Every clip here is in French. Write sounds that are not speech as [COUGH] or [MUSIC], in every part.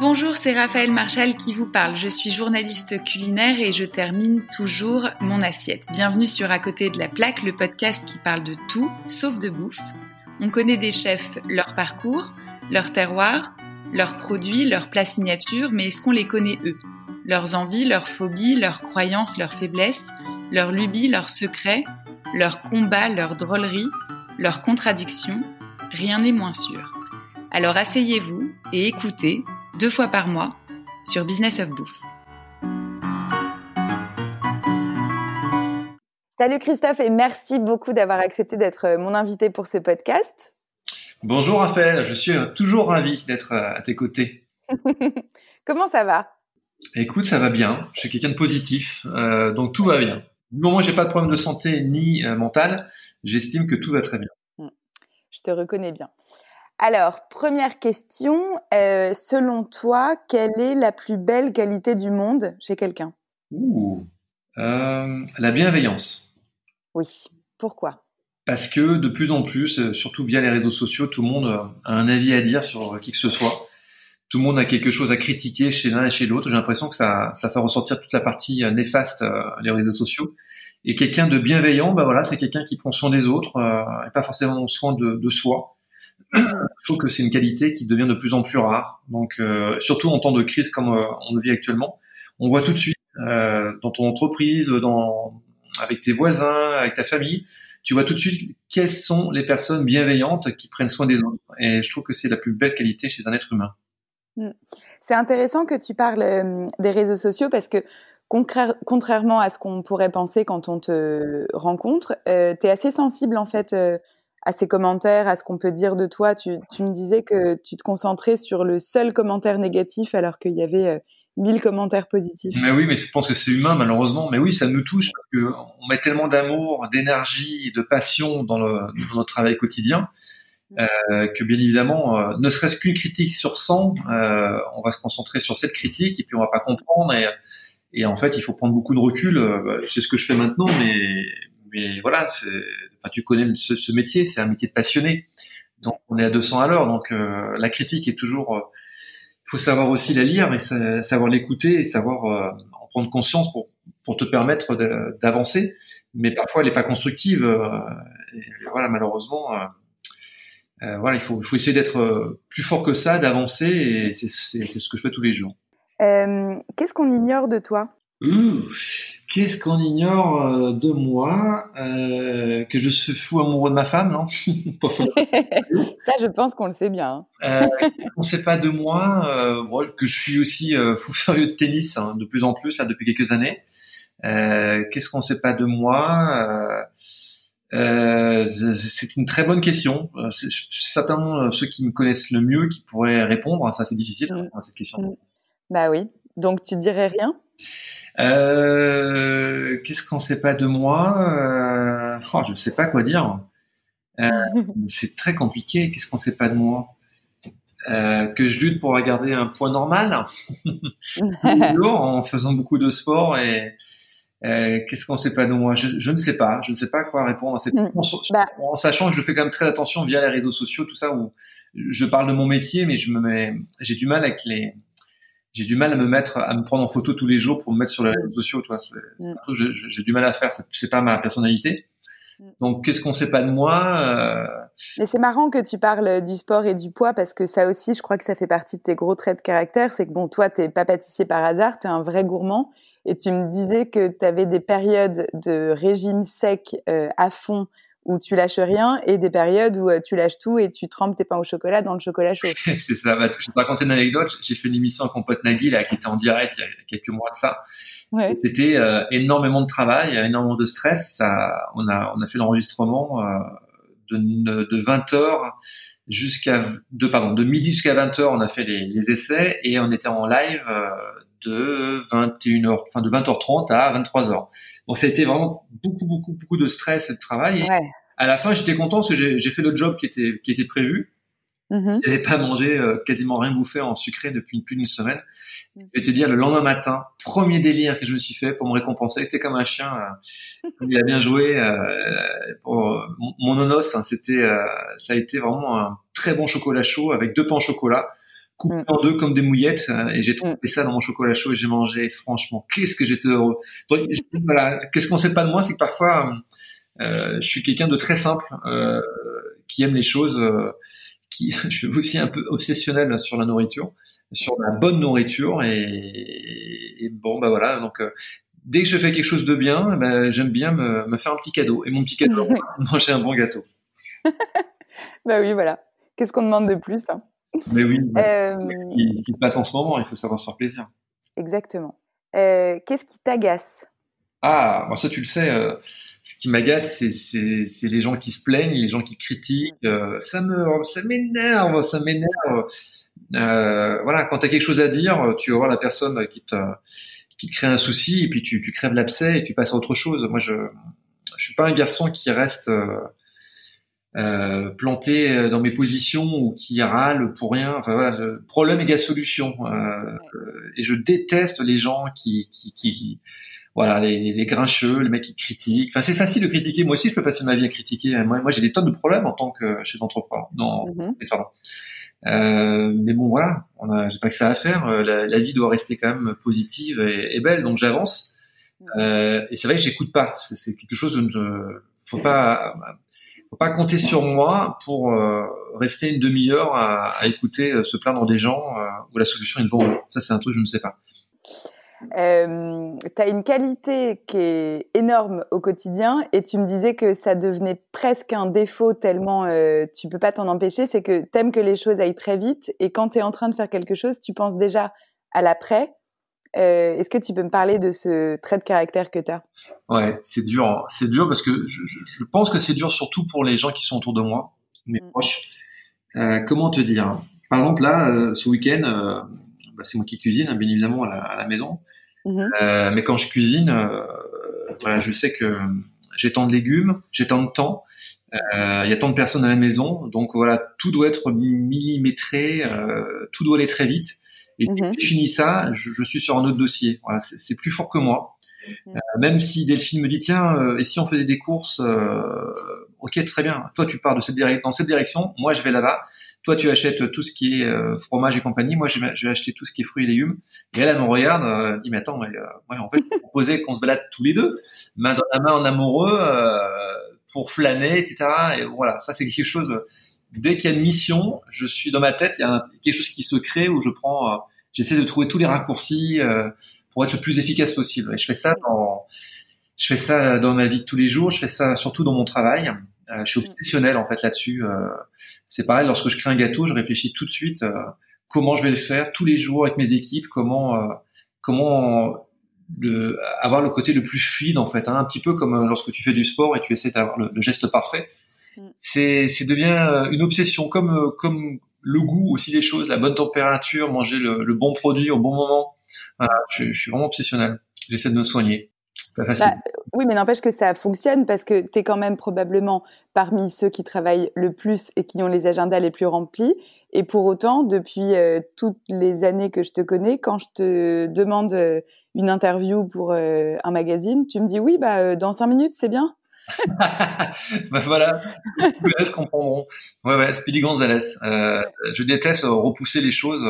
Bonjour, c'est Raphaël Marchal qui vous parle. Je suis journaliste culinaire et je termine toujours mon assiette. Bienvenue sur À côté de la plaque, le podcast qui parle de tout sauf de bouffe. On connaît des chefs, leur parcours, leur terroir, leurs produits, leurs plats signatures, mais est-ce qu'on les connaît eux? Leurs envies, leurs phobies, leurs croyances, leurs faiblesses, leurs lubies, leurs secrets, leurs combats, leurs drôleries, leurs contradictions? Rien n'est moins sûr. Alors asseyez-vous et écoutez deux fois par mois sur Business of Bouffe. Salut Christophe et merci beaucoup d'avoir accepté d'être mon invité pour ce podcast. Bonjour Raphaël, je suis toujours ravi d'être à tes côtés. [LAUGHS] Comment ça va? Écoute, ça va bien. Je suis quelqu'un de positif, euh, donc tout va bien. Du moment où j'ai pas de problème de santé ni euh, mental, j'estime que tout va très bien. Hmm. Je te reconnais bien. Alors, première question, euh, selon toi, quelle est la plus belle qualité du monde chez quelqu'un? Ouh, la bienveillance. Oui, pourquoi? Parce que de plus en plus, surtout via les réseaux sociaux, tout le monde a un avis à dire sur qui que ce soit tout le monde a quelque chose à critiquer chez l'un et chez l'autre. J'ai l'impression que ça, ça fait ressortir toute la partie euh, néfaste euh, les réseaux sociaux. Et quelqu'un de bienveillant, bah voilà, c'est quelqu'un qui prend soin des autres euh, et pas forcément soin de, de soi. Je trouve que c'est une qualité qui devient de plus en plus rare. Donc, euh, surtout en temps de crise comme on le vit actuellement, on voit tout de suite dans ton entreprise, avec tes voisins, avec ta famille, tu vois tout de suite quelles sont les personnes bienveillantes qui prennent soin des autres. Et je trouve que c'est la plus belle qualité chez un être humain. Mm. C'est intéressant que tu parles euh, des réseaux sociaux parce que contrairement à ce qu'on pourrait penser quand on te rencontre, euh, tu es assez sensible en fait euh, à ces commentaires, à ce qu'on peut dire de toi. Tu, me disais que tu te concentrais sur le seul commentaire négatif alors qu'il y avait mille commentaires positifs. Mais oui, mais je pense que c'est humain malheureusement. Mais oui, ça nous touche parce qu'on met tellement d'amour, d'énergie, de passion dans, le, dans notre travail quotidien euh, que bien évidemment, euh, ne serait-ce qu'une critique sur 100, euh, on va se concentrer sur cette critique et puis on va pas comprendre et, et en fait il faut prendre beaucoup de recul. Bah, c'est ce que je fais maintenant, mais mais voilà, tu connais ce, métier, c'est un métier de passionné, donc on est à 200 à l'heure, donc la critique est toujours, il faut savoir aussi la lire et savoir l'écouter et savoir en prendre conscience pour te permettre d'avancer, mais parfois elle n'est pas constructive. et voilà, malheureusement euh, voilà, il faut, faut essayer d'être euh, plus fort que ça, d'avancer, et c'est ce que je fais tous les jours. Euh, Qu'est-ce qu'on ignore de toi? Qu'est-ce qu'on ignore euh, de moi euh, Que je suis fou amoureux de ma femme, non? [LAUGHS] [LAUGHS] Ça, je pense qu'on le sait bien. Hein. Euh, on ne sait pas de moi, moi, que je suis aussi fou furieux de tennis hein, de plus en plus là depuis quelques années. Qu'est-ce qu'on ne sait pas de moi euh, c'est une très bonne question. Euh, c'est certainement euh, ceux qui me connaissent le mieux qui pourraient répondre. Ça, c'est difficile mm. à cette question. Mm. Bah oui. Donc, tu dirais rien? Euh, Qu'est-ce qu'on sait pas de moi? Oh, Je ne sais pas quoi dire. [LAUGHS] c'est très compliqué. Qu'est-ce qu'on sait pas de moi? Que je lutte pour garder un poids normal [LAUGHS] en faisant beaucoup de sport et, euh, Qu'est-ce qu'on sait pas de moi? Je, je, ne sais pas. Je ne sais pas quoi répondre à cette mm. bah. En, sachant que je fais quand même très attention via les réseaux sociaux, tout ça, où je parle de mon métier, mais je me mets, j'ai du mal avec les, j'ai du mal à me mettre, à me prendre en photo tous les jours pour me mettre sur les réseaux sociaux, tu vois. Mm. J'ai du mal à faire. C'est pas ma personnalité. Donc, qu'est-ce qu'on sait pas de moi euh... Mais c'est marrant que tu parles du sport et du poids parce que ça aussi, je crois que ça fait partie de tes gros traits de caractère. C'est que bon, toi, t'es pas pâtissier par hasard, t'es un vrai gourmand et tu me disais que tu avais des périodes de régime sec euh, à fond où tu lâches rien et des périodes où euh, tu lâches tout et tu trempes tes pains au chocolat dans le chocolat chaud. [LAUGHS] c'est ça. Bah, je vais te raconter une anecdote. J'ai fait une émission avec mon pote Nagui là, qui était en direct il y a quelques mois de ça. Ouais. C'était euh, énormément de travail, énormément de stress. Ça, on a on a fait l'enregistrement de, de 20 heures jusqu'à de pardon de midi jusqu'à 20 heures. On a fait les, les essais et on était en live de 21h, enfin de 20h30 à 23h. Bon, ça a été vraiment beaucoup, beaucoup, beaucoup de stress et de travail. À la fin, j'étais content parce que j'ai fait le job qui était, qui était prévu. Mm-hmm. J'avais pas mangé euh, quasiment rien bouffé en sucré depuis plus d'une semaine. Mm. Je vais te dire, le lendemain matin, premier délire que je me suis fait pour me récompenser, c'était comme un chien. Euh, il a bien joué. Euh, pour mon nonos, hein, c'était, ça a été vraiment un très bon chocolat chaud avec deux pains au chocolat coupés mm. en deux comme des mouillettes euh, et j'ai trouvé mm. ça dans mon chocolat chaud et j'ai mangé. Franchement, qu'est-ce que j'étais heureux. voilà, qu'est-ce qu'on sait pas de moi, c'est que parfois euh, je suis quelqu'un de très simple euh, qui aime les choses. qui, [LAUGHS] je suis aussi un peu obsessionnel sur la nourriture, sur la bonne nourriture et, bon bah voilà donc dès que je fais quelque chose de bien, ben, j'aime bien me, me, faire un petit cadeau. Et mon petit cadeau, [LAUGHS] manger un bon gâteau. [LAUGHS] bah oui, voilà. Qu'est-ce qu'on demande de plus hein? Mais oui, euh... ce, qui, se passe en ce moment, il faut savoir se faire plaisir. Exactement. Euh, Qu'est-ce qui t'agace? Ah, moi ça tu le sais. Euh, ce qui m'agace, c'est les gens qui se plaignent, les gens qui critiquent. Euh, ça me, ça m'énerve, ça m'énerve. Euh, voilà, quand tu quelque chose à dire, tu vas la personne qui te, qui te crée un souci et puis tu, tu crèves l'abcès et tu passes à autre chose. Moi, je, je suis pas un garçon qui reste euh, euh, planté euh, dans mes positions ou qui râle pour rien. Enfin voilà, problème égale solution. Euh, et je déteste les gens qui, qui, qui voilà, les, les, grincheux, les mecs qui critiquent. Enfin, c'est facile de critiquer. Moi aussi, je peux passer ma vie à critiquer. Moi, moi j'ai des tonnes de problèmes en tant que chef d'entrepreneur. Non, mm euh, mais bon, voilà, on a, j'ai pas que ça à faire. La, la, vie doit rester quand même positive et, et belle, donc j'avance. Euh, et c'est vrai que j'écoute pas. C'est, quelque chose. De, faut pas faut pas compter sur moi pour euh, rester une demi-heure à, à, écouter euh, se plaindre des gens euh, où la solution est devant eux. Ça, c'est un truc que je ne sais pas. Euh, tu as une qualité qui est énorme au quotidien et tu me disais que ça devenait presque un défaut tellement euh, tu peux pas t'en empêcher, c'est que t'aimes que les choses aillent très vite et quand tu es en train de faire quelque chose, tu penses déjà à l'après euh, Est-ce que tu peux me parler de ce trait de caractère que tu as Ouais, c'est dur. Hein. C'est dur parce que je, je, pense que c'est dur surtout pour les gens qui sont autour de moi, mes mm. proches. Euh, comment te dire? Par exemple, là, euh, ce week-end, bah, c'est moi qui cuisine, hein, bien évidemment, à la, à la maison. Mm-hmm. mais quand je cuisine, voilà, je sais que j'ai tant de légumes, j'ai tant de temps, il y a tant de personnes à la maison, donc voilà, tout doit être millimétré, tout doit aller très vite. Et dès que je finis ça, je, je, suis sur un autre dossier. Voilà, c'est plus fort que moi. Euh, même si Delphine me dit tiens, euh, et si on faisait des courses, euh, ok, très bien. Toi, tu pars de cette dans cette direction. Moi, je vais là-bas. Toi, tu achètes tout ce qui est euh, fromage et compagnie. Moi, je vais, acheter tout ce qui est fruits et légumes. Et elle, elle me regarde, elle dit mais attends, mais, moi, en fait, je proposais qu'on se balade tous les deux, main dans la main en amoureux, pour flâner, etc. Et voilà, ça c'est quelque chose dès qu'il y a une mission, je suis dans ma tête, il y a quelque chose qui se crée où je prends, euh, j'essaie de trouver tous les raccourcis euh, pour être le plus efficace possible. Et je fais ça dans, je fais ça dans ma vie de tous les jours. Je fais ça surtout dans mon travail. Euh, je suis obsessionnel en fait là-dessus. c'est pareil, lorsque je crée un gâteau, je réfléchis tout de suite comment je vais le faire tous les jours avec mes équipes, comment, comment de, avoir le côté le plus fluide en fait, hein, un petit peu comme lorsque tu fais du sport et tu essaies d'avoir le, le geste parfait c'est c'est devient euh, une obsession comme euh, comme le goût aussi des choses, la bonne température, manger le, le bon produit au bon moment. Voilà, je, je, suis vraiment obsessionnel. J'essaie de me soigner. Bah, oui, mais n'empêche que ça fonctionne parce que tu es quand même probablement parmi ceux qui travaillent le plus et qui ont les agendas les plus remplis. Et pour autant, depuis euh, toutes les années que je te connais, quand je te demande une interview pour un magazine, tu me dis oui, bah dans cinq minutes, c'est bien. [LAUGHS] bah voilà, les comprendront. Ouais, ouais, Speedy Gonzalez. Euh, je déteste repousser les choses.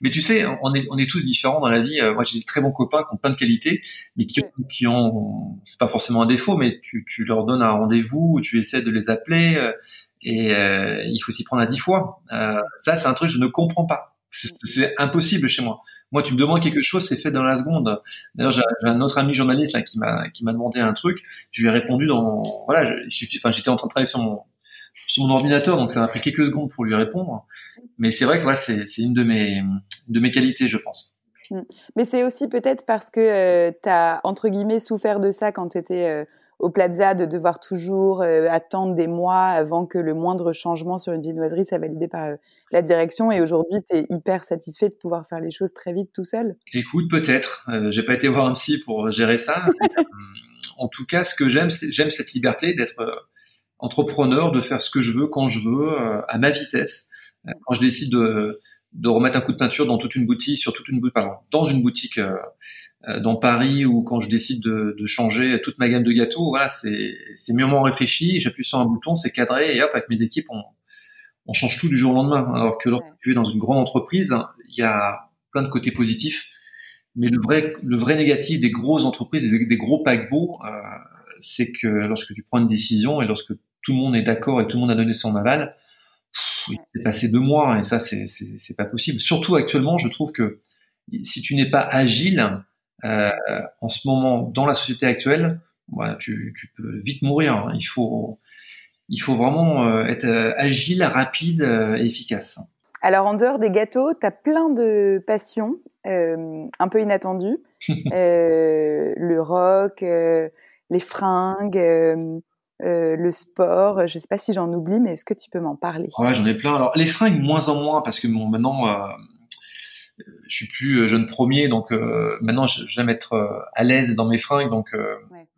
Mais tu sais, on est, on est tous différents dans la vie. Euh, moi, j'ai des très bons copains qui ont plein de qualités, mais qui, qui ont, c'est pas forcément un défaut, mais tu, tu leur donnes un rendez-vous, tu essaies de les appeler, euh, et euh, il faut s'y prendre à dix fois. Euh, ça, c'est un truc que je ne comprends pas. C'est impossible chez moi. Moi, tu me demandes quelque chose, c'est fait dans la seconde. D'ailleurs, j'ai un autre ami journaliste qui m'a qui m'a demandé un truc. Je lui ai répondu dans voilà. Enfin, j'étais en train de travailler sur mon sur mon ordinateur, donc ça m'a pris quelques secondes pour lui répondre. Mais c'est vrai que voilà, c'est une de mes de mes qualités, je pense. Mmh. Mais c'est aussi peut-être parce que euh, tu as entre guillemets souffert de ça quand tu étais euh, au Plaza de devoir toujours euh, attendre des mois avant que le moindre changement sur une viennoiserie soit validé par euh, la direction et aujourd'hui tu es hyper satisfait de pouvoir faire les choses très vite tout seul Écoute, peut-être. Euh, j'ai pas été voir un psy pour gérer ça. [LAUGHS] en tout cas, ce que j'aime, c'est j'aime cette liberté d'être entrepreneur, de faire ce que je veux quand je veux, à ma vitesse. Quand je décide de, de remettre un coup de peinture dans toute une boutique, sur toute une boutique, pardon, dans une boutique euh, dans Paris ou quand je décide de, de, changer toute ma gamme de gâteaux, voilà, c'est, mûrement réfléchi. J'appuie sur un bouton, c'est cadré et hop, avec mes équipes, on, on change tout du jour au lendemain. Alors que lorsque tu es dans une grande entreprise, il y a plein de côtés positifs. Mais le vrai, le vrai négatif des grosses entreprises, des, gros paquebots, euh, c'est que lorsque tu prends une décision et lorsque tout le monde est d'accord et tout le monde a donné son aval, il s'est passé deux mois et ça, c'est, c'est, pas possible. Surtout actuellement, je trouve que si tu n'es pas agile euh, en ce moment dans la société actuelle, tu, tu peux vite mourir. Hein. Il faut, il faut vraiment euh, être euh, agile, rapide et efficace. Alors, en dehors des gâteaux, tu as plein de passions euh, un peu inattendues. [LAUGHS] euh, le rock, euh, les fringues, euh, le sport. Je ne sais pas si j'en oublie, mais est-ce que tu peux m'en parler? Ouais, j'en ai plein. Alors, les fringues, moins en moins, parce que bon, maintenant, je suis plus jeune premier, donc maintenant, j'aime être à l'aise dans mes fringues. Donc,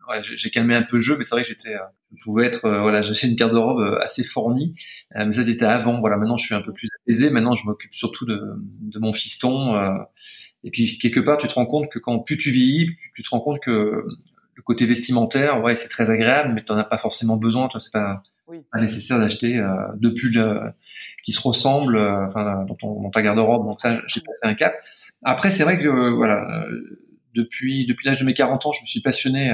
ouais, j'ai calmé un peu le jeu, mais c'est vrai que j'étais, euh, je pouvais être, euh, voilà, [LAUGHS] j'ai une garde-robe euh, assez fournie, mais ça c'était avant. Voilà, maintenant je suis un peu plus apaisé. Maintenant, je m'occupe surtout de, de mon fiston. et puis quelque part, tu te rends compte que quand plus tu vieillis, plus tu te rends compte que le côté vestimentaire, ouais, c'est très agréable, mais tu n'en as pas forcément besoin. Toi, c'est pas, pas nécessaire d'acheter deux pulls qui se ressemblent, enfin, dans, ton, dans ta garde-robe. Donc ça, j'ai passé un cap. Après, c'est vrai que voilà, depuis depuis l'âge de mes 40 ans, je me suis passionné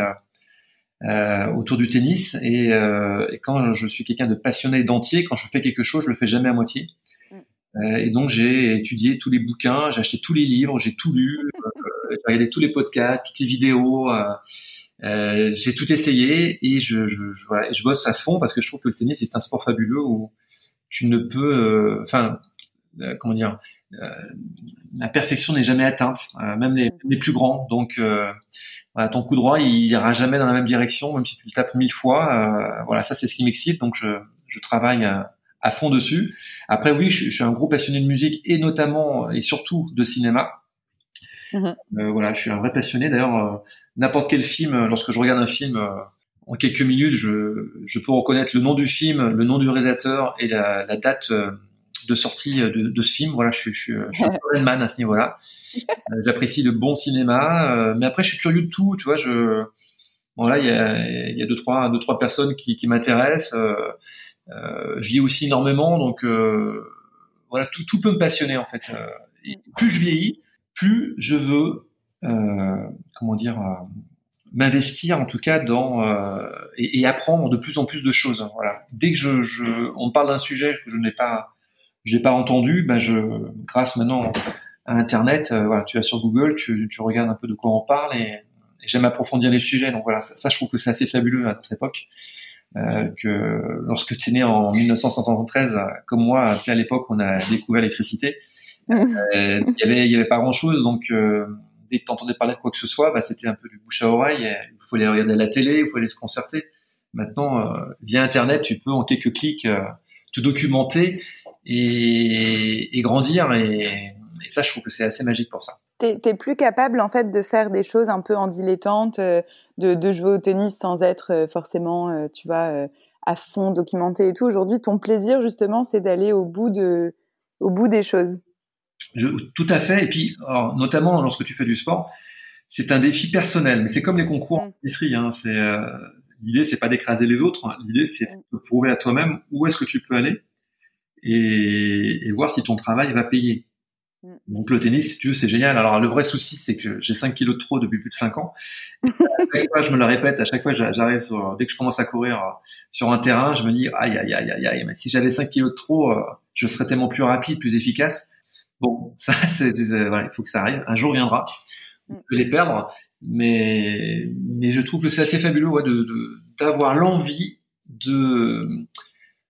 euh, autour du tennis. Et, euh, et quand je suis quelqu'un de passionné d'entier, quand je fais quelque chose, je le fais jamais à moitié. Mm. Euh, et donc j'ai étudié tous les bouquins, j'ai acheté tous les livres, j'ai tout lu, [LAUGHS] j'ai regardé tous les podcasts, toutes les vidéos. Euh, j'ai tout essayé et je, je, je, voilà, je bosse à fond parce que je trouve que le tennis est un sport fabuleux où tu ne peux, enfin, comment dire, la perfection n'est jamais atteinte, même les, plus grands. Donc ton coup droit, il ira jamais dans la même direction, même si tu le tapes mille fois. Euh, voilà, ça c'est ce qui m'excite, donc je, travaille à, euh, fond dessus. Après, oui, je, suis un gros passionné de musique et notamment et surtout de cinéma. [LAUGHS] Euh, voilà, je suis un vrai passionné. D'ailleurs, euh, n'importe quel film, lorsque je regarde un film, en quelques minutes, je, je, peux reconnaître le nom du film, le nom du réalisateur et la, la date de sortie de, de, ce film. Voilà, je, je, je, je suis un [LAUGHS] man à ce niveau-là. Euh, j'apprécie le bon cinéma, euh, mais après je suis curieux de tout, tu vois. Je bon il y a, y a deux trois deux trois personnes qui, qui m'intéressent. Euh, je lis aussi énormément, donc voilà, tout, tout peut me passionner en fait. plus je vieillis, plus je veux, comment dire, m'investir en tout cas dans et, et, apprendre de plus en plus de choses. Voilà. Dès que je, je on parle d'un sujet que je n'ai pas, j'ai pas entendu, ben je, grâce maintenant à Internet, euh, voilà, tu vas sur Google, tu, tu, regardes un peu de quoi on parle et, j'aime approfondir les sujets. Donc voilà, ça, ça je trouve que c'est assez fabuleux à notre époque. Euh, que lorsque tu es né en 1973, comme moi, sais, à l'époque, on a découvert l'électricité. Euh, il y avait, pas grand chose, donc euh, dès que t'entendais parler de quoi que ce soit, bah, c'était un peu du bouche à oreille. Il fallait regarder la télé, il fallait se concerter. Maintenant, euh, via Internet, tu peux en quelques clics te documenter et, grandir et, ça, je trouve que c'est assez magique pour ça. Tu es, plus capable en fait de faire des choses un peu en dilettante, euh, de, de jouer au tennis sans être euh, forcément, euh, tu vois, à fond documenté et tout. Aujourd'hui, ton plaisir justement, c'est d'aller au bout de, au bout des choses. Je, tout à fait. Et puis, notamment lorsque tu fais du sport, c'est un défi personnel. Mais c'est comme les concours en pâtisserie. Hein. C'est l'idée, c'est pas d'écraser les autres. Hein. L'idée, c'est de prouver à toi-même où est-ce que tu peux aller et, et voir si ton travail va payer. Mm. Donc le tennis, si tu veux, c'est génial. Alors le vrai souci, c'est que j'ai 5 kilos de trop depuis plus de 5 ans. [LAUGHS] à chaque fois, je me le répète, à chaque fois, j'arrive sur, dès que je commence à courir euh, sur un terrain, je me dis, aïe, aïe, aïe, aïe, aïe, mais si j'avais 5 kilos de trop, euh, je serais tellement plus rapide, plus efficace. Bon, ça, [LAUGHS] c'est, voilà, il faut que ça arrive. Un jour viendra. On peut les perdre, mais, mais je trouve que c'est assez fabuleux, ouais, de, d'avoir l'envie de,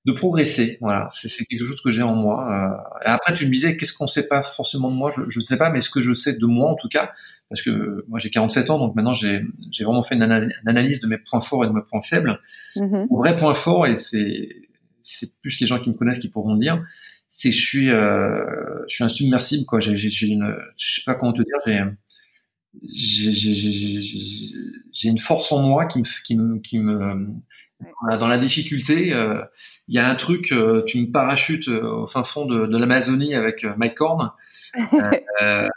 de progresser. Voilà, c'est quelque chose que j'ai en moi. Euh, et après, tu me disais, qu'est-ce qu'on sait pas forcément de moi? Je ne sais pas, mais ce que je sais de moi, en tout cas, parce que moi j'ai 47 ans, donc maintenant j'ai vraiment fait une, analyse de mes points forts et de mes points faibles. Mon vrai point fort, et c'est c'est plus les gens qui me connaissent qui pourront le dire, c'est que je suis euh, je suis insubmersible quoi. J'ai une je sais pas comment te dire, j'ai j'ai une force en moi qui me qui me, qui me dans la difficulté, euh, il y a un truc, euh, tu me parachutes euh, au fin fond de, de l'Amazonie avec Mike Horn, [LAUGHS] je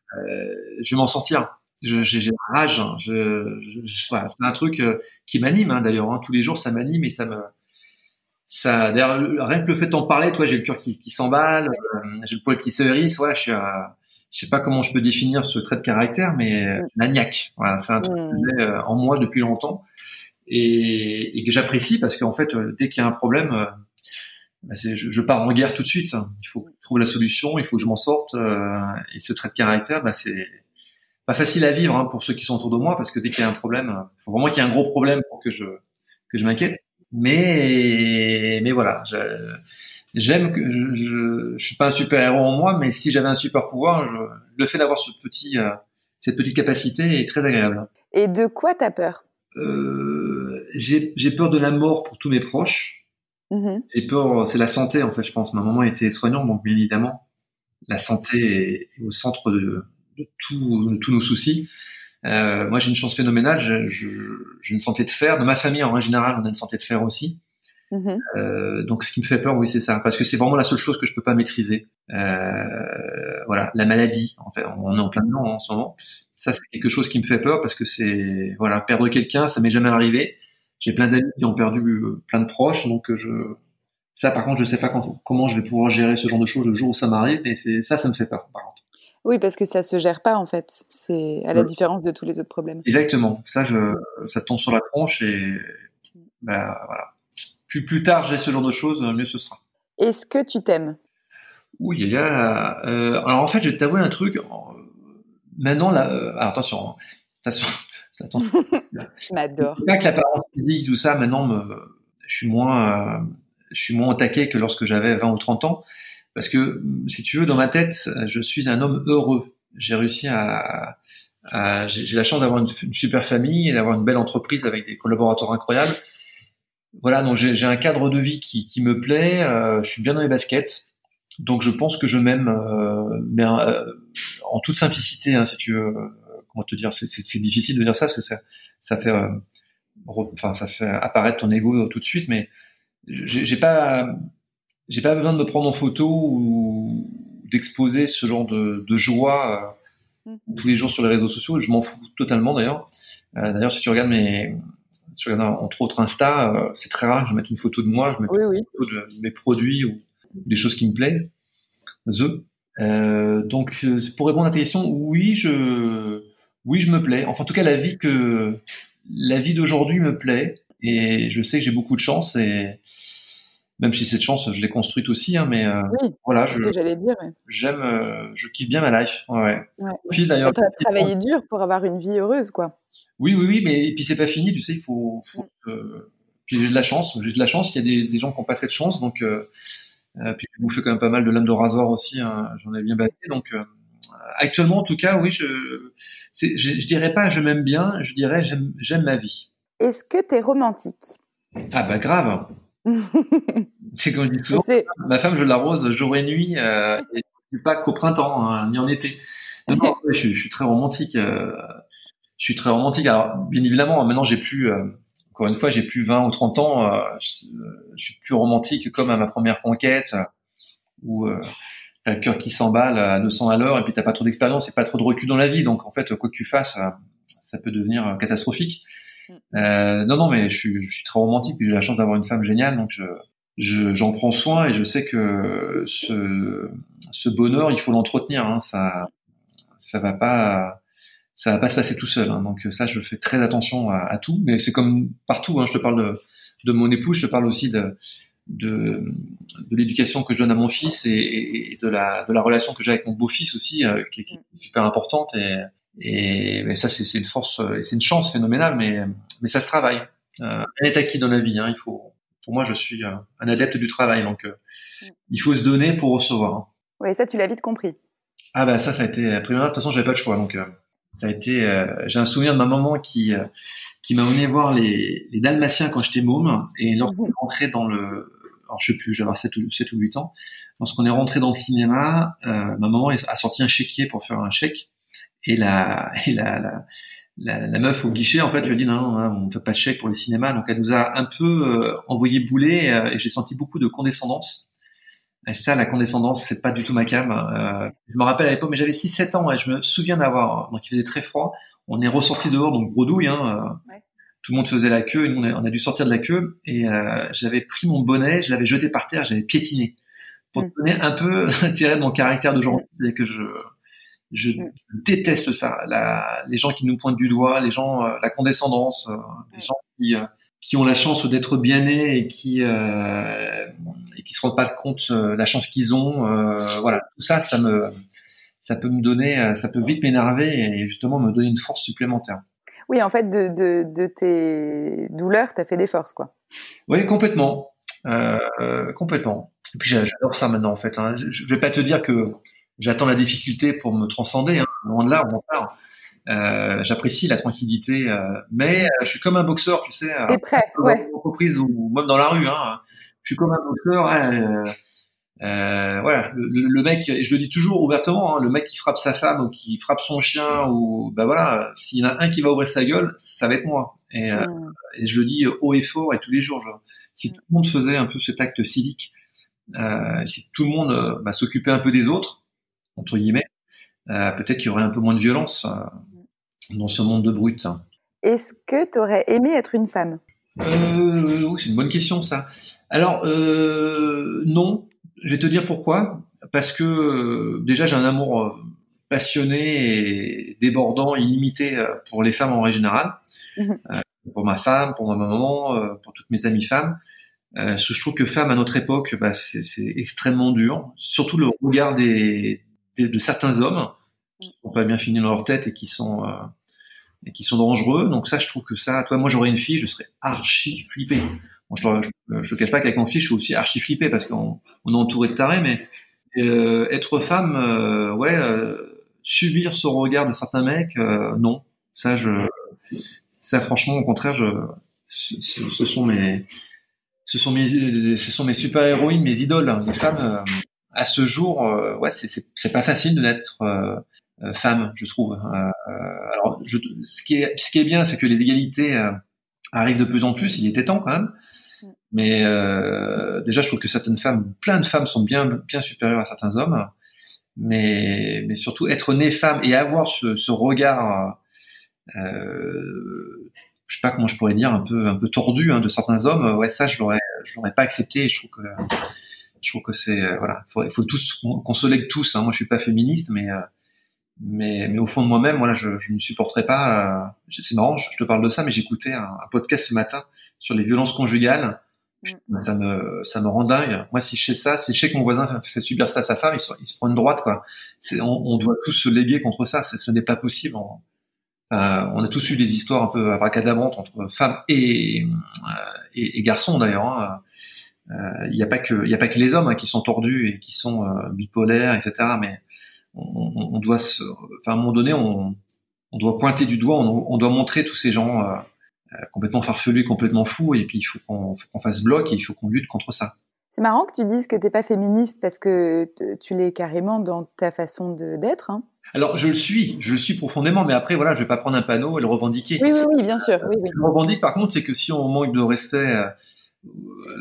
vais m'en sortir. J'ai rage. Hein. Je, c'est un truc qui m'anime hein, d'ailleurs. Hein. Tous les jours, ça m'anime et ça me ça, d'ailleurs, rien que le fait d'en parler, toi, j'ai le cœur qui, qui s'emballe, euh, j'ai le poil qui se hérisse, ouais, je suis, je sais pas comment je peux définir ce trait de caractère, mais mm. la niaque, voilà, c'est un truc que mm. j'ai en moi depuis longtemps et, et que j'apprécie parce qu'en fait, dès qu'il y a un problème, bah je, je, pars en guerre tout de suite. Il faut que je trouve la solution, il faut que je m'en sorte. Euh, et ce trait de caractère, bah, c'est pas facile à vivre hein, pour ceux qui sont autour de moi, parce que dès qu'il y a un problème, il faut vraiment qu'il y ait un gros problème pour que je que je m'inquiète. Mais mais voilà, j'aime que je, je, je, suis pas un super héros en moi, mais si j'avais un super pouvoir, je, le fait d'avoir ce petit euh, cette petite capacité est très agréable. Et de quoi t'as peur? Euh, J'ai peur de la mort pour tous mes proches. Mmh J'ai peur, c'est la santé en fait, je pense. Ma maman était soignante, donc bien évidemment, la santé est, au centre de, de, tout, tous nos soucis. Euh, moi, j'ai une chance phénoménale. J'ai une santé de fer. Dans ma famille, en général, on a une santé de fer aussi. Mmh euh, donc, ce qui me fait peur, oui, c'est ça, parce que c'est vraiment la seule chose que je peux pas maîtriser. Euh, voilà, la maladie. En fait, on est en plein dedans en ce moment. Ça, c'est quelque chose qui me fait peur parce que c'est voilà, perdre quelqu'un, ça m'est jamais arrivé. J'ai plein d'amis qui ont perdu euh, plein de proches, donc je ça par contre je sais pas quand, comment je vais pouvoir gérer ce genre de choses le jour où ça m'arrive, et c'est ça ça me fait peur par contre. Oui, parce que ça se gère pas en fait. C'est à la différence de tous les autres problèmes. Exactement. Ça, je, ça tombe sur la tronche et bah, voilà. Plus plus tard j'ai ce genre de choses, mieux ce sera. Est-ce que tu t'aimes? Oui, il y a. Euh, alors en fait, je vais t'avouer un truc. Maintenant, là, alors, attention, hein. attention, [LAUGHS] [LAUGHS] je m'adore. Pas que l'apparence physique, tout ça, maintenant, me, je suis moins, euh, je suis moins attaqué que lorsque j'avais 20 ou 30 ans. Parce que, si tu veux, dans ma tête, je suis un homme heureux. J'ai réussi à, à j'ai la chance d'avoir une, super famille et d'avoir une belle entreprise avec des collaborateurs incroyables. Voilà, donc j'ai un cadre de vie qui, qui me plaît. Euh, je suis bien dans les baskets. Donc je pense que je m'aime, euh, mais euh, en toute simplicité, hein, si tu veux comment te dire, c'est difficile de dire ça parce que ça, ça fait, euh, enfin, ça fait apparaître ton ego tout de suite, mais j'ai pas, j'ai pas besoin de me prendre en photo ou d'exposer ce genre de, de joie euh, mm. tous les jours sur les réseaux sociaux. Je m'en fous totalement d'ailleurs. Euh, d'ailleurs, si tu regardes mes, si tu regardes entre autres Insta, c'est très rare que je mette une photo de moi, je mets une photo de mes produits ou des choses qui me plaisent. The. Euh, donc, pour répondre à ta question, oui, je, oui, je me plais. Enfin, en tout cas, la vie que la vie d'aujourd'hui me plaît et je sais que j'ai beaucoup de chance et même si cette chance, je l'ai construite aussi, hein, mais euh, oui, voilà, ce que j'allais dire. J'aime, euh, je kiffe bien ma life. Ouais. ouais. d'ailleurs. as travaillé dur pour avoir une vie heureuse, quoi. Oui, oui, oui, mais et puis c'est pas fini, tu sais, il faut. faut euh, puis j'ai de la chance, j'ai de la chance qu'il y a des, des, gens qui n'ont pas cette chance, donc. Euh, puis j'ai bouffé quand même pas mal de lames de rasoir aussi, hein, j'en ai bien battu, donc actuellement, en tout cas, oui, je, je, je dirais pas je m'aime bien, je dirais j'aime ma vie. Est-ce que tu es romantique? Ah bah grave. [LAUGHS] c'est comme je dis souvent, ma femme, je l'arrose jour et nuit, euh, et pas qu'au printemps, hein, ni en été. Non, je, je, suis très romantique. Euh, je suis très romantique. Alors, bien évidemment, maintenant, j'ai plus, euh, encore une fois, j'ai plus 20 ou 30 ans. Je, je, suis plus romantique comme à ma première conquête, où t'as le cœur qui s'emballe à 200 à l'heure et puis t'as pas trop d'expérience et pas trop de recul dans la vie. Donc en fait, quoi que tu fasses, ça peut devenir catastrophique. Mm. Euh, non, non, mais je suis, je suis très romantique puis j'ai la chance d'avoir une femme géniale, donc je j'en prends soin et je sais que ce, ce bonheur, il faut l'entretenir. Hein, ça, ça va pas, ça va pas se passer tout seul. Hein, donc ça, je fais très attention à, à tout. Mais c'est comme partout. Hein, je te parle de, de mon épouse, je te parle aussi de, de, de l'éducation que je donne à mon fils et, et, de, la, de la relation que j'ai avec mon beau-fils aussi, euh, qui, qui, est super importante. Et, et, ça, c'est une force, c'est une chance phénoménale, mais, mais ça se travaille. Euh, rien n'est acquis dans la vie. Hein, il faut, pour moi, je suis un adepte du travail, donc euh, il faut se donner pour recevoir. Oui, ça, tu l'as vite compris. Ah bah ça, ça a été. De toute façon, j'avais pas de choix, donc euh, ça a été. Euh, j'ai un souvenir de ma maman qui euh, qui m'a emmené voir les, les Dalmatiens quand j'étais môme, et lorsqu'on est rentré dans le alors je sais plus, j'avais 7 ou, 7 ou 8 ans, lorsqu'on est rentré dans le cinéma, euh, ma maman a sorti un chéquier pour faire un chèque, et la, et la, la, la, la meuf au guichet, en fait, je lui ai dit non, non, on ne fait pas de chèque pour les cinémas, donc elle nous a un peu euh, envoyé bouler, euh, et j'ai senti beaucoup de condescendance. Et ça, la condescendance, c'est pas du tout ma cam. Euh, je me rappelle à l'époque, mais j'avais 6-7 ans, et je me souviens d'avoir, donc il faisait très froid, on est ressorti dehors, donc bredouille, hein, ouais tout le monde faisait la queue et nous on a, dû sortir de la queue et euh, j'avais pris mon bonnet, je l'avais jeté par terre, j'avais piétiné pour mm. donner un peu [LAUGHS] l'intérêt de mon caractère de journaliste et que je je, mm. déteste ça, la, les gens qui nous pointent du doigt, les gens, euh, la condescendance, euh, les gens qui qui ont la chance d'être bien nés et qui euh, et qui se rendent pas compte euh, la chance qu'ils ont. Euh, voilà, tout ça, ça me ça peut me donner, ça peut vite m'énerver et justement me donner une force supplémentaire. Oui, en fait, de, de, de tes douleurs, tu as fait des forces, quoi. Oui, complètement. Euh, complètement. Et puis j'adore ça maintenant, en fait. Hein. Je, vais pas te dire que j'attends la difficulté pour me transcender. Hein. Loin de là, on en parle. Euh, j'apprécie la tranquillité, euh, mais euh, je suis comme un boxeur, tu sais. T'es prêt, ouais. En entreprise ou même dans la rue, hein. Je suis comme un boxeur. Hein, euh, voilà, le, le, mec, et je le dis toujours ouvertement, hein, le mec qui frappe sa femme ou qui frappe son chien, ou ben voilà, s'il y en a un qui va ouvrir sa gueule, ça va être moi. Et, mm. et je le dis haut et fort et tous les jours. Genre, si tout le monde faisait un peu cet acte civique, euh, si tout le monde bah, s'occupait un peu des autres, entre guillemets, euh, peut-être qu'il y aurait un peu moins de violence dans ce monde de brut. Est-ce que tu aurais aimé être une femme? Euh, C'est une bonne question ça. Alors euh, non, je vais te dire pourquoi. Parce que euh, déjà j'ai un amour euh, passionné et débordant, illimité euh, pour les femmes en règle générale. Mhm. pour ma femme, pour ma maman, pour toutes mes amies femmes. Euh, je trouve que femme à notre époque, bah, c'est extrêmement dur. Surtout le regard des, de certains hommes qui sont pas bien finis dans leur tête et qui sont euh, et qui sont dangereux. Donc ça, je trouve que ça, toi, moi, j'aurais une fille, je serais archi flippé. Bon, je, je, je, cache pas qu'avec mon fils, je suis aussi archi flippé parce qu'on on est entouré de tarés, mais euh, être femme, euh, ouais, euh, subir ce regard de certains mecs, euh, non. Ça, je, ça, franchement, au contraire, je, ce, ce sont mes, ce sont mes, ce sont mes super héroïnes, mes idoles. Les femmes, à ce jour, ouais, c'est pas facile de n'être euh, femmes, je trouve. Euh, alors, ce, qui est, bien, c'est que les égalités euh, arrivent de plus en plus. Il était temps quand même. Mais euh, déjà, je trouve que certaines femmes, plein de femmes, sont bien bien supérieures à certains hommes. Mais, surtout, être née femme et avoir ce, ce regard, euh, je sais pas comment je pourrais dire, un peu un peu tordu hein, de certains hommes. Ouais, ça, je l'aurais je l'aurais pas accepté. je trouve que je trouve que c'est voilà, il faut, faut tous qu'on se lègue tous. Hein. Moi, je suis pas féministe, mais mais, mais au fond de moi-même, voilà, je, je ne supporterais pas. Euh, c'est marrant, je, te parle de ça, mais j'écoutais un, un, podcast ce matin sur les violences conjugales. Mm. Ça me, ça me rend dingue. Moi, si je sais ça, si je sais que mon voisin fait subir ça à sa femme, il se, il se prend une droite, quoi. On, on, doit tous se léguer contre ça. Ce n'est pas possible. On, euh, on a tous eu des histoires un peu abracadabrantes entre femmes et, euh, et, et garçons d'ailleurs. Hein. Euh, il n'y a pas que, il y a pas que les hommes hein, qui sont tordus et qui sont euh, bipolaires, etc. Mais on, doit se, enfin, à un moment donné, on, doit pointer du doigt, on, doit montrer tous ces gens euh, complètement farfelus, complètement fous, et puis il faut qu'on fasse bloc et il faut qu'on lutte contre ça. C'est marrant que tu dises que t'es pas féministe parce que tu l'es carrément dans ta façon d'être. Hein. Alors je le suis, je le suis profondément, mais après voilà, je vais pas prendre un panneau et le revendiquer. Oui, oui, oui bien sûr. Oui, oui. Je revendique par contre, c'est que si on manque de respect,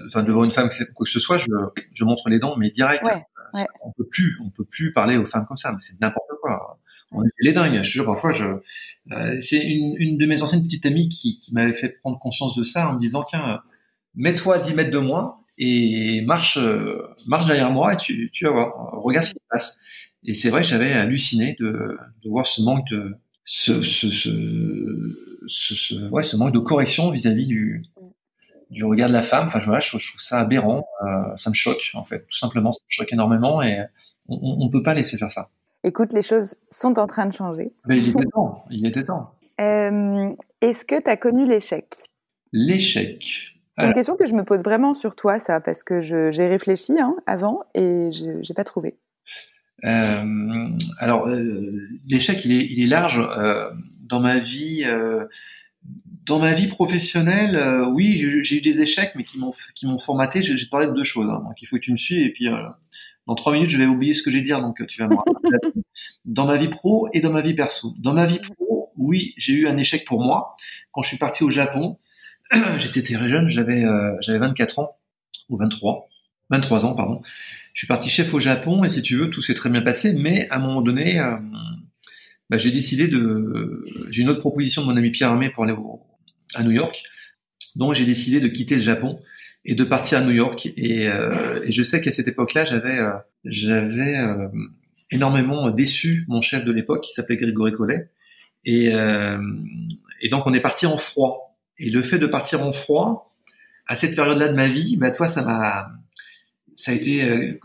enfin devant une femme quoi que ce soit, je, je montre les dents, mais direct. Ouais. On peut plus, on peut plus parler aux femmes comme ça. Mais c'est n'importe quoi. On est les dingues. Je te jure, parfois, je, euh, c'est une, une, de mes anciennes petites amies qui, qui m'avait fait prendre conscience de ça en me disant, tiens, mets-toi à 10 mètres de moi et marche, euh, marche derrière moi et tu, tu vas voir, regarde ce qui se passe. Et c'est vrai, j'avais halluciné de, de voir ce manque de, ce, ce, ce, ce, ouais, ce manque de correction vis-à-vis du, du regard de la femme. Enfin, voilà, je, je trouve ça aberrant. Euh, ça me choque, en fait. Tout simplement, ça me choque énormément et on ne peut pas laisser faire ça. Écoute, les choses sont en train de changer. Mais il était temps. Il était temps. Euh, Est-ce que tu as connu l'échec? L'échec. C'est une question que je me pose vraiment sur toi, ça, parce que j'ai réfléchi hein, avant et je n'ai pas trouvé. Euh, alors, euh, l'échec, il est, il est large. Euh, dans ma vie, euh, dans ma vie professionnelle, euh, oui, j'ai eu des échecs, mais qui m'ont qui m'ont formaté. J'ai parlé de deux choses. Hein. donc il faut que tu me suives et puis euh, dans trois minutes je vais oublier ce que j'ai dire. Donc tu vas me dans ma vie pro et dans ma vie perso. Dans ma vie pro, oui, j'ai eu un échec pour moi quand je suis parti au Japon. [CLEARS THROAT] J'étais très jeune, j'avais euh, j'avais 24 ans ou 23, 23 ans pardon. Je suis parti chef au Japon et si tu veux tout s'est très bien passé, mais à un moment donné. bah, j'ai décidé de. J'ai une autre proposition de mon ami Pierre Armé pour aller au, à New York. Donc j'ai décidé de quitter le Japon et de partir à New York. Et, et je sais qu'à cette époque-là, j'avais j'avais énormément déçu mon chef de l'époque qui s'appelait Grégory Collet. Et, donc on est parti en froid. Et le fait de partir en froid, à cette période-là de ma vie, bah toi ça m'a, ça a été,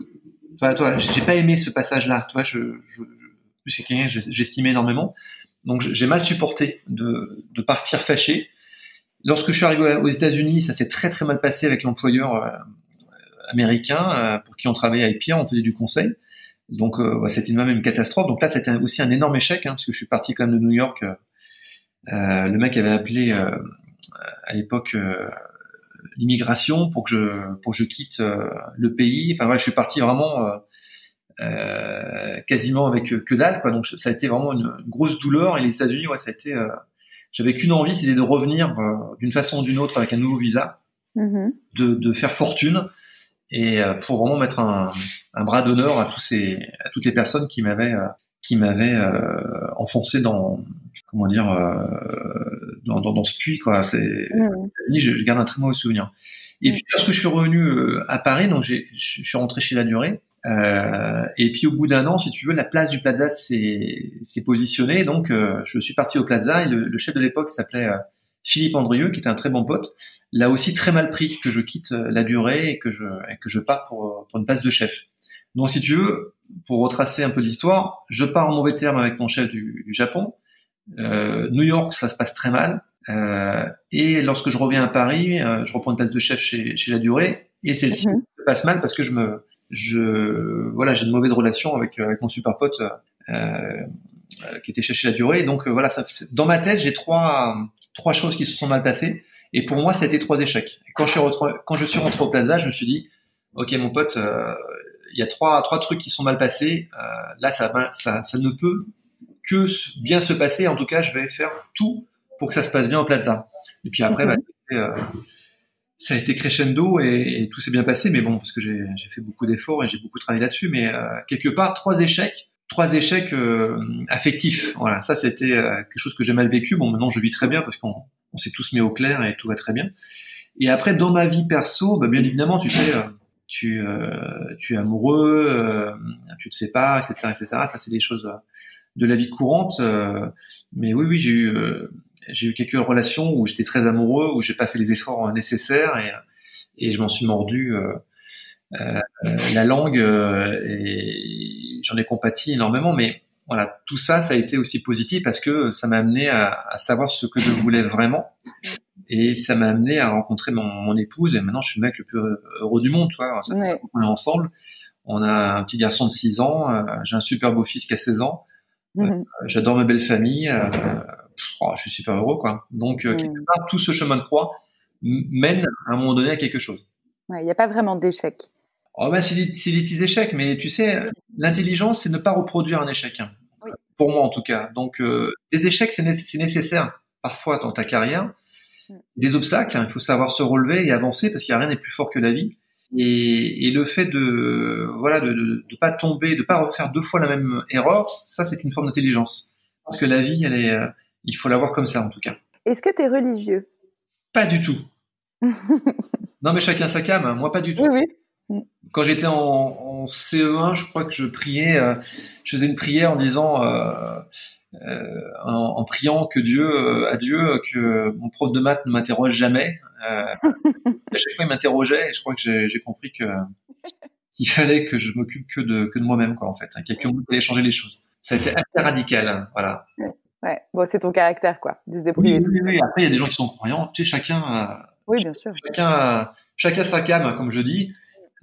enfin toi, j'ai pas aimé ce passage-là. Toi, je, je, je c'est quelqu'un que j'estimais énormément. Donc j'ai mal supporté de, de partir fâché. Lorsque je suis arrivé aux États-Unis, ça s'est très très mal passé avec l'employeur euh, américain euh, pour qui on travaillait avec Pierre, on faisait du conseil. Donc euh, c'était une même catastrophe. Donc là, c'était aussi un énorme échec hein, parce que je suis parti quand même de New York. le mec avait appelé à l'époque l'immigration pour que je pour que je quitte le pays. Enfin voilà, je suis parti vraiment euh, quasiment avec que dalle quoi donc ça a été vraiment une, grosse douleur et les États-Unis ouais ça a été euh, j'avais qu'une envie c'était de revenir euh, d'une façon ou d'une autre avec un nouveau visa mm-hmm. de, de, faire fortune et pour vraiment mettre un, un bras d'honneur à tous ces à toutes les personnes qui m'avaient qui m'avaient enfoncé dans comment dire dans, dans, dans, ce puits quoi c'est mm. je, je, garde un très mauvais souvenir et mm. puis lorsque je suis revenu à Paris donc j'ai je suis rentré chez la durée euh, et puis au bout d'un an, si tu veux, la place du Plaza s'est positionnée. Donc euh, je suis parti au Plaza et le, chef de l'époque s'appelait euh, Philippe Andrieux, qui était un très bon pote. L'a aussi très mal pris que je quitte la durée et que je et que je pars pour pour une place de chef. Donc si tu veux, pour retracer un peu l'histoire, je pars en mauvais terme avec mon chef du, du Japon. New York, ça se passe très mal. et lorsque je reviens à Paris, je reprends une place de chef chez, chez la durée et celle-ci mm-hmm. se passe mal parce que je me je voilà j'ai une mauvaise relation avec avec mon super pote euh, euh qui était cherché la durée. Donc euh, voilà ça dans ma tête j'ai trois trois choses qui se sont mal passées. Et pour moi c'était trois échecs. Quand je suis rentré, quand je suis rentré au Plaza je me suis dit ok mon pote euh, il y a trois trois trucs qui sont mal passés. Là ça, ça ça ne peut que bien se passer. En tout cas je vais faire tout pour que ça se passe bien au Plaza. Et puis après bah, ça a été crescendo et, tout s'est bien passé, mais bon, parce que j'ai fait beaucoup d'efforts et j'ai beaucoup travaillé là-dessus, mais euh, quelque part, trois échecs, trois échecs euh, affectifs. Voilà, ça c'était euh, quelque chose que j'ai mal vécu. Bon, maintenant je vis très bien parce qu'on on s'est tous mis au clair et tout va très bien. Et après, dans ma vie perso, bah, bien évidemment, tu sais, tu, tu es amoureux, tu te sépares, etc., etc. Ça, c'est des choses de la vie courante. mais oui, oui, j'ai eu j'ai eu quelques relations où j'étais très amoureux, où j'ai pas fait les efforts nécessaires et, et je m'en suis mordu euh, euh, la langue euh, et j'en ai compati énormément. Mais voilà, tout ça, ça a été aussi positif parce que ça m'a amené à, à, savoir ce que je voulais vraiment et ça m'a amené à rencontrer mon, mon, épouse et maintenant je suis le mec le plus heureux du monde. Tu vois, on est ensemble. On a un petit garçon de 6 ans, euh, j'ai un super beau fils qui a 16 ans. Mm-hmm. J'adore ma belle famille. Oh, je suis super heureux, quoi. Donc, euh, quelque mm. part, tout ce chemin de croix mène à un moment donné à quelque chose. Il n'y a pas vraiment d'échec. Oh, ben, c'est des, petits échecs, mais tu sais, l'intelligence, c'est ne pas reproduire un échec. Hein. Pour moi, en tout cas. Donc, euh, des échecs, c'est nécessaire parfois dans ta carrière. Mm. Des obstacles, hein, il faut savoir se relever et avancer parce qu'il n'y a rien n'est plus fort que la vie. Et, et, le fait de voilà de, de, de, pas tomber, de pas refaire deux fois la même erreur, ça c'est une forme d'intelligence. Parce que la vie, elle est, euh, il faut l'avoir comme ça en tout cas. Est-ce que tu es religieux? Pas du tout. [LAUGHS] non mais chacun sa cam, hein. moi pas du tout. Oui, Quand j'étais en, CE1, je crois que je priais, euh, je faisais une prière en disant, euh, euh, en, priant que Dieu, à Dieu, que mon prof de maths ne m'interroge jamais. à chaque fois, il m'interrogeait et je crois que j'ai compris que qu'il fallait que je m'occupe que de, que de moi-même, quoi, en fait. Hein, quelqu'un allait changer les choses. Ça a été assez radical, hein, voilà. Ouais, bon, c'est ton caractère, quoi, de se débrouiller. Oui, oui, Après, il y a des gens qui sont croyants. Tu sais, chacun. Oui, bien sûr. Chacun, chacun sa cam, comme je dis.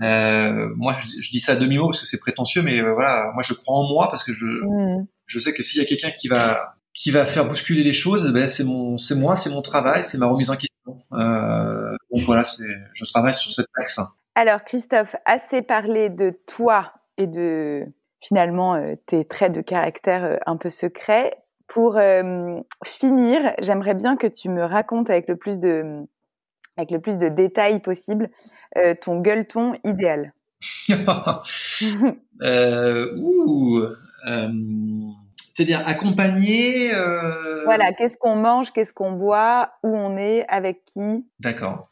Euh, moi, je, dis ça à demi mot parce que c'est prétentieux, mais euh, voilà, moi, je crois en moi parce que je, mmh. je sais que s'il y a quelqu'un qui va, qui va faire bousculer les choses, ben c'est mon, c'est moi, c'est mon travail, c'est ma remise en question. Euh, donc voilà, je travaille sur cette axe. Alors, Christophe, assez parlé de toi et de finalement tes traits de caractère un peu secrets. Pour euh, finir, j'aimerais bien que tu me racontes avec le plus de, avec le plus de détails possible euh, ton gueuleton idéal. [LAUGHS] [LAUGHS] euh, ouh, C'est-à-dire accompagner. Voilà, qu'est-ce qu'on mange, qu'est-ce qu'on boit, où on est, avec qui. D'accord.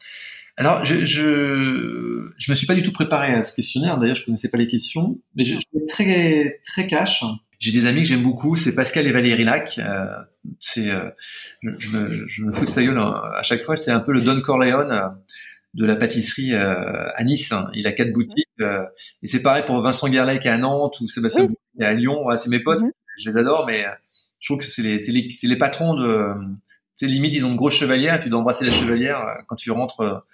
Alors, je, je, je me suis pas du tout préparé à ce questionnaire. D'ailleurs, je connaissais pas les questions, mais je, je suis très, très cash. J'ai des amis que j'aime beaucoup, c'est Pascal et Valérie Lac. Euh, c'est, euh, je, me, je, me, fous de sa gueule hein, à chaque fois. C'est un peu le Don Corleone euh, de la pâtisserie à Nice. Il a quatre boutiques et c'est pareil pour Vincent Guerlain à Nantes ou Sébastien oui. à Lyon. Ouais, c'est mes potes, mm-hmm. je les adore, mais je trouve que c'est les, les, les, patrons de. C'est limite, ils ont une grosse chevalière et tu dois embrasser la chevalière quand tu rentres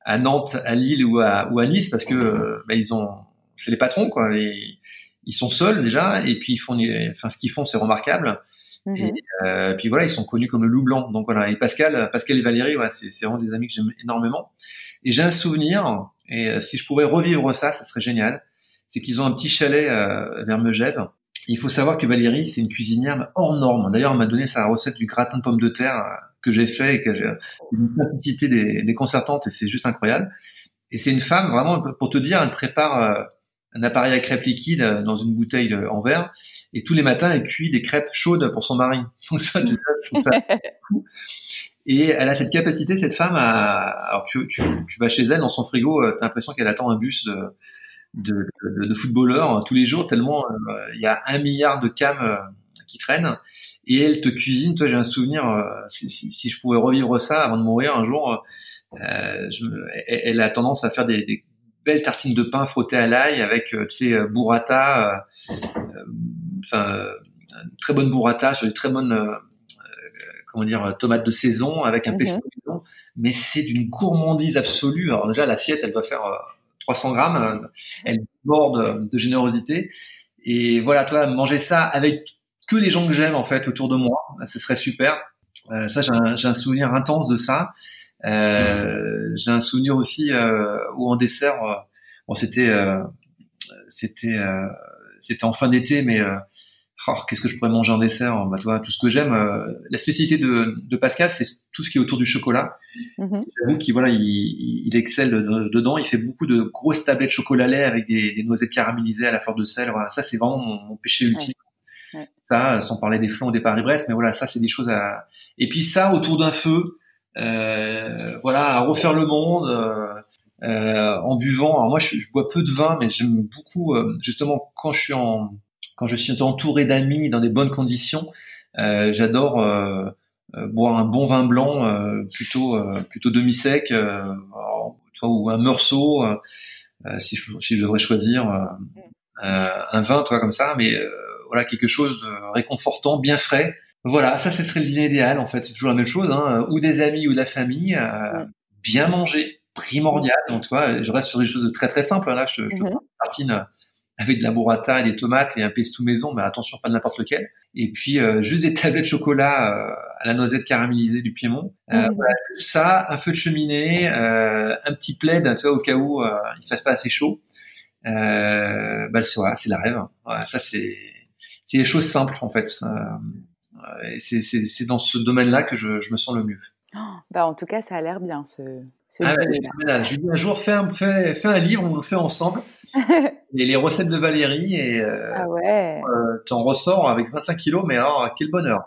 à Nantes, à Lille ou à, ou à Nice parce que bah, ils ont, c'est les patrons quoi. Les, ils sont seuls déjà et puis ils font, enfin ce qu'ils font c'est remarquable. Mmh. Et euh, puis voilà, ils sont connus comme le loup blanc. Donc voilà, et Pascal, Pascal et Valérie, voilà, c'est vraiment des amis que j'aime énormément. Et j'ai un souvenir, et euh, si je pouvais revivre ça, ça serait génial. C'est qu'ils ont un petit chalet euh, vers Megève. Il faut savoir que Valérie, c'est une cuisinière hors norme. D'ailleurs, elle m'a donné sa recette du gratin de pommes de terre euh, que j'ai fait et que j'ai une simplicité des, déconcertante et c'est juste incroyable. Et c'est une femme vraiment, pour te dire, elle prépare euh, un appareil à crêpes liquide euh, dans une bouteille en verre et tous les matins elle cuit des crêpes chaudes pour son mari. [LAUGHS] ça, je trouve ça [LAUGHS] et elle a cette capacité, cette femme, à alors tu, tu, tu vas chez elle dans son frigo, euh, tu as l'impression qu'elle attend un bus de de, de, de footballeurs euh, tous les jours tellement il y a un milliard de cams qui traînent et elle te cuisine. Toi, j'ai un souvenir. Si, si, si, je pouvais revivre ça avant de mourir un jour, euh, je me, elle, elle, a tendance à faire des, des, belle tartine de pain frottée à l'ail avec, euh, tu sais, euh, burrata, euh, enfin, très bonne burrata sur des très bonnes, comment dire, tomates de saison avec un pesto mm mais c'est d'une gourmandise absolue. Alors déjà, l'assiette, elle doit faire 300 grammes, elle borde de générosité. Et voilà, toi, manger ça avec que les gens que j'aime en fait autour de moi, ce serait super. Euh, ça, j'ai un, un, souvenir intense de ça. Euh, j'ai un souvenir aussi euh, où en dessert, euh, bon c'était euh, c'était c'était en fin d'été, mais oh, qu'est-ce que je pourrais manger en dessert? Bah toi, tout ce que j'aime. la spécialité de, de Pascal, c'est tout ce qui est autour du chocolat. Mm-hmm. J'avoue qu'il voilà, il, il, excelle dedans. Il fait beaucoup de grosses tablettes chocolat lait avec des, des noisettes caramélisées à la fleur de sel. Voilà, ça c'est vraiment mon, mon, péché ultime. Ouais. Ouais. Ça, sans parler des flancs des Paris-Brest, mais voilà, ça c'est des choses à. Et puis ça autour d'un feu euh, voilà, à refaire le monde euh, euh, en buvant. Alors moi, je, je, bois peu de vin, mais j'aime beaucoup justement quand je suis en quand je suis entouré d'amis dans des bonnes conditions. J'adore boire un bon vin blanc, plutôt plutôt demi-sec, ou un meursault. si, je, si je devrais choisir un vin, toi comme ça, mais voilà quelque chose de réconfortant, bien frais, voilà, ça, ce serait le dîner idéal, en fait. C'est toujours la même chose, hein. ou des amis ou de la famille. Euh, bien manger, primordial. Donc, tu vois, je reste sur des choses très très simples. Hein. Là, je, je mm tartine avec de la burrata et des tomates et un pesto maison, mais attention, pas n'importe lequel. Et puis, euh, juste des [LAUGHS] tablettes de chocolat euh, à la noisette caramélisée du Piémont. Euh, mm voilà, ça, un feu de cheminée, euh, un petit plaid, tu vois, au cas où il fasse pas assez chaud. bah, c'est voilà, la rêve. Voilà, ça, c'est c'est des choses simples, en fait. Euh, c'est dans ce domaine-là que je, je, me sens le mieux. Oh, bah en tout cas, ça a l'air bien ce. ce ah je lui dis un jour, fais un, fais, fais un livre, on le fait ensemble. [LAUGHS] et les recettes de Valérie et euh, ah ouais. euh, tu en ressors avec 25 kilos, mais alors quel bonheur.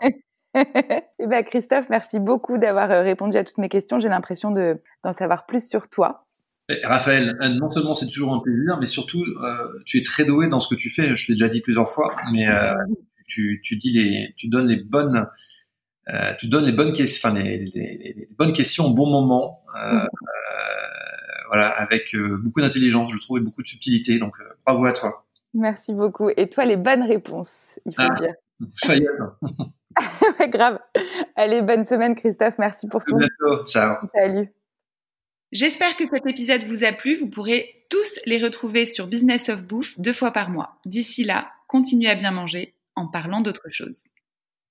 [LAUGHS] et ben Christophe, merci beaucoup d'avoir euh, répondu à toutes mes questions. J'ai l'impression d'en savoir plus sur toi. Et Raphaël, non seulement c'est toujours un plaisir, mais surtout euh, tu es très doué dans ce que tu fais. Je l'ai déjà dit plusieurs fois, mais [LAUGHS] tu, tu dis les, tu donnes les bonnes, euh, tu donnes les bonnes questions, enfin les, les, les, bonnes questions au bon moment, euh, euh, voilà, avec euh, beaucoup d'intelligence, je trouve, et beaucoup de subtilité. Donc, euh, bravo à toi. Merci beaucoup. Et toi, les bonnes réponses, il faut ah, dire. Ça y est. [LAUGHS] grave. Allez, bonne semaine, Christophe. Merci pour tout. À bientôt. Ciao. Salut. J'espère que cet épisode vous a plu. Vous pourrez tous les retrouver sur Business of Bouffe deux fois par mois. D'ici là, continuez à bien manger en parlant d'autre chose.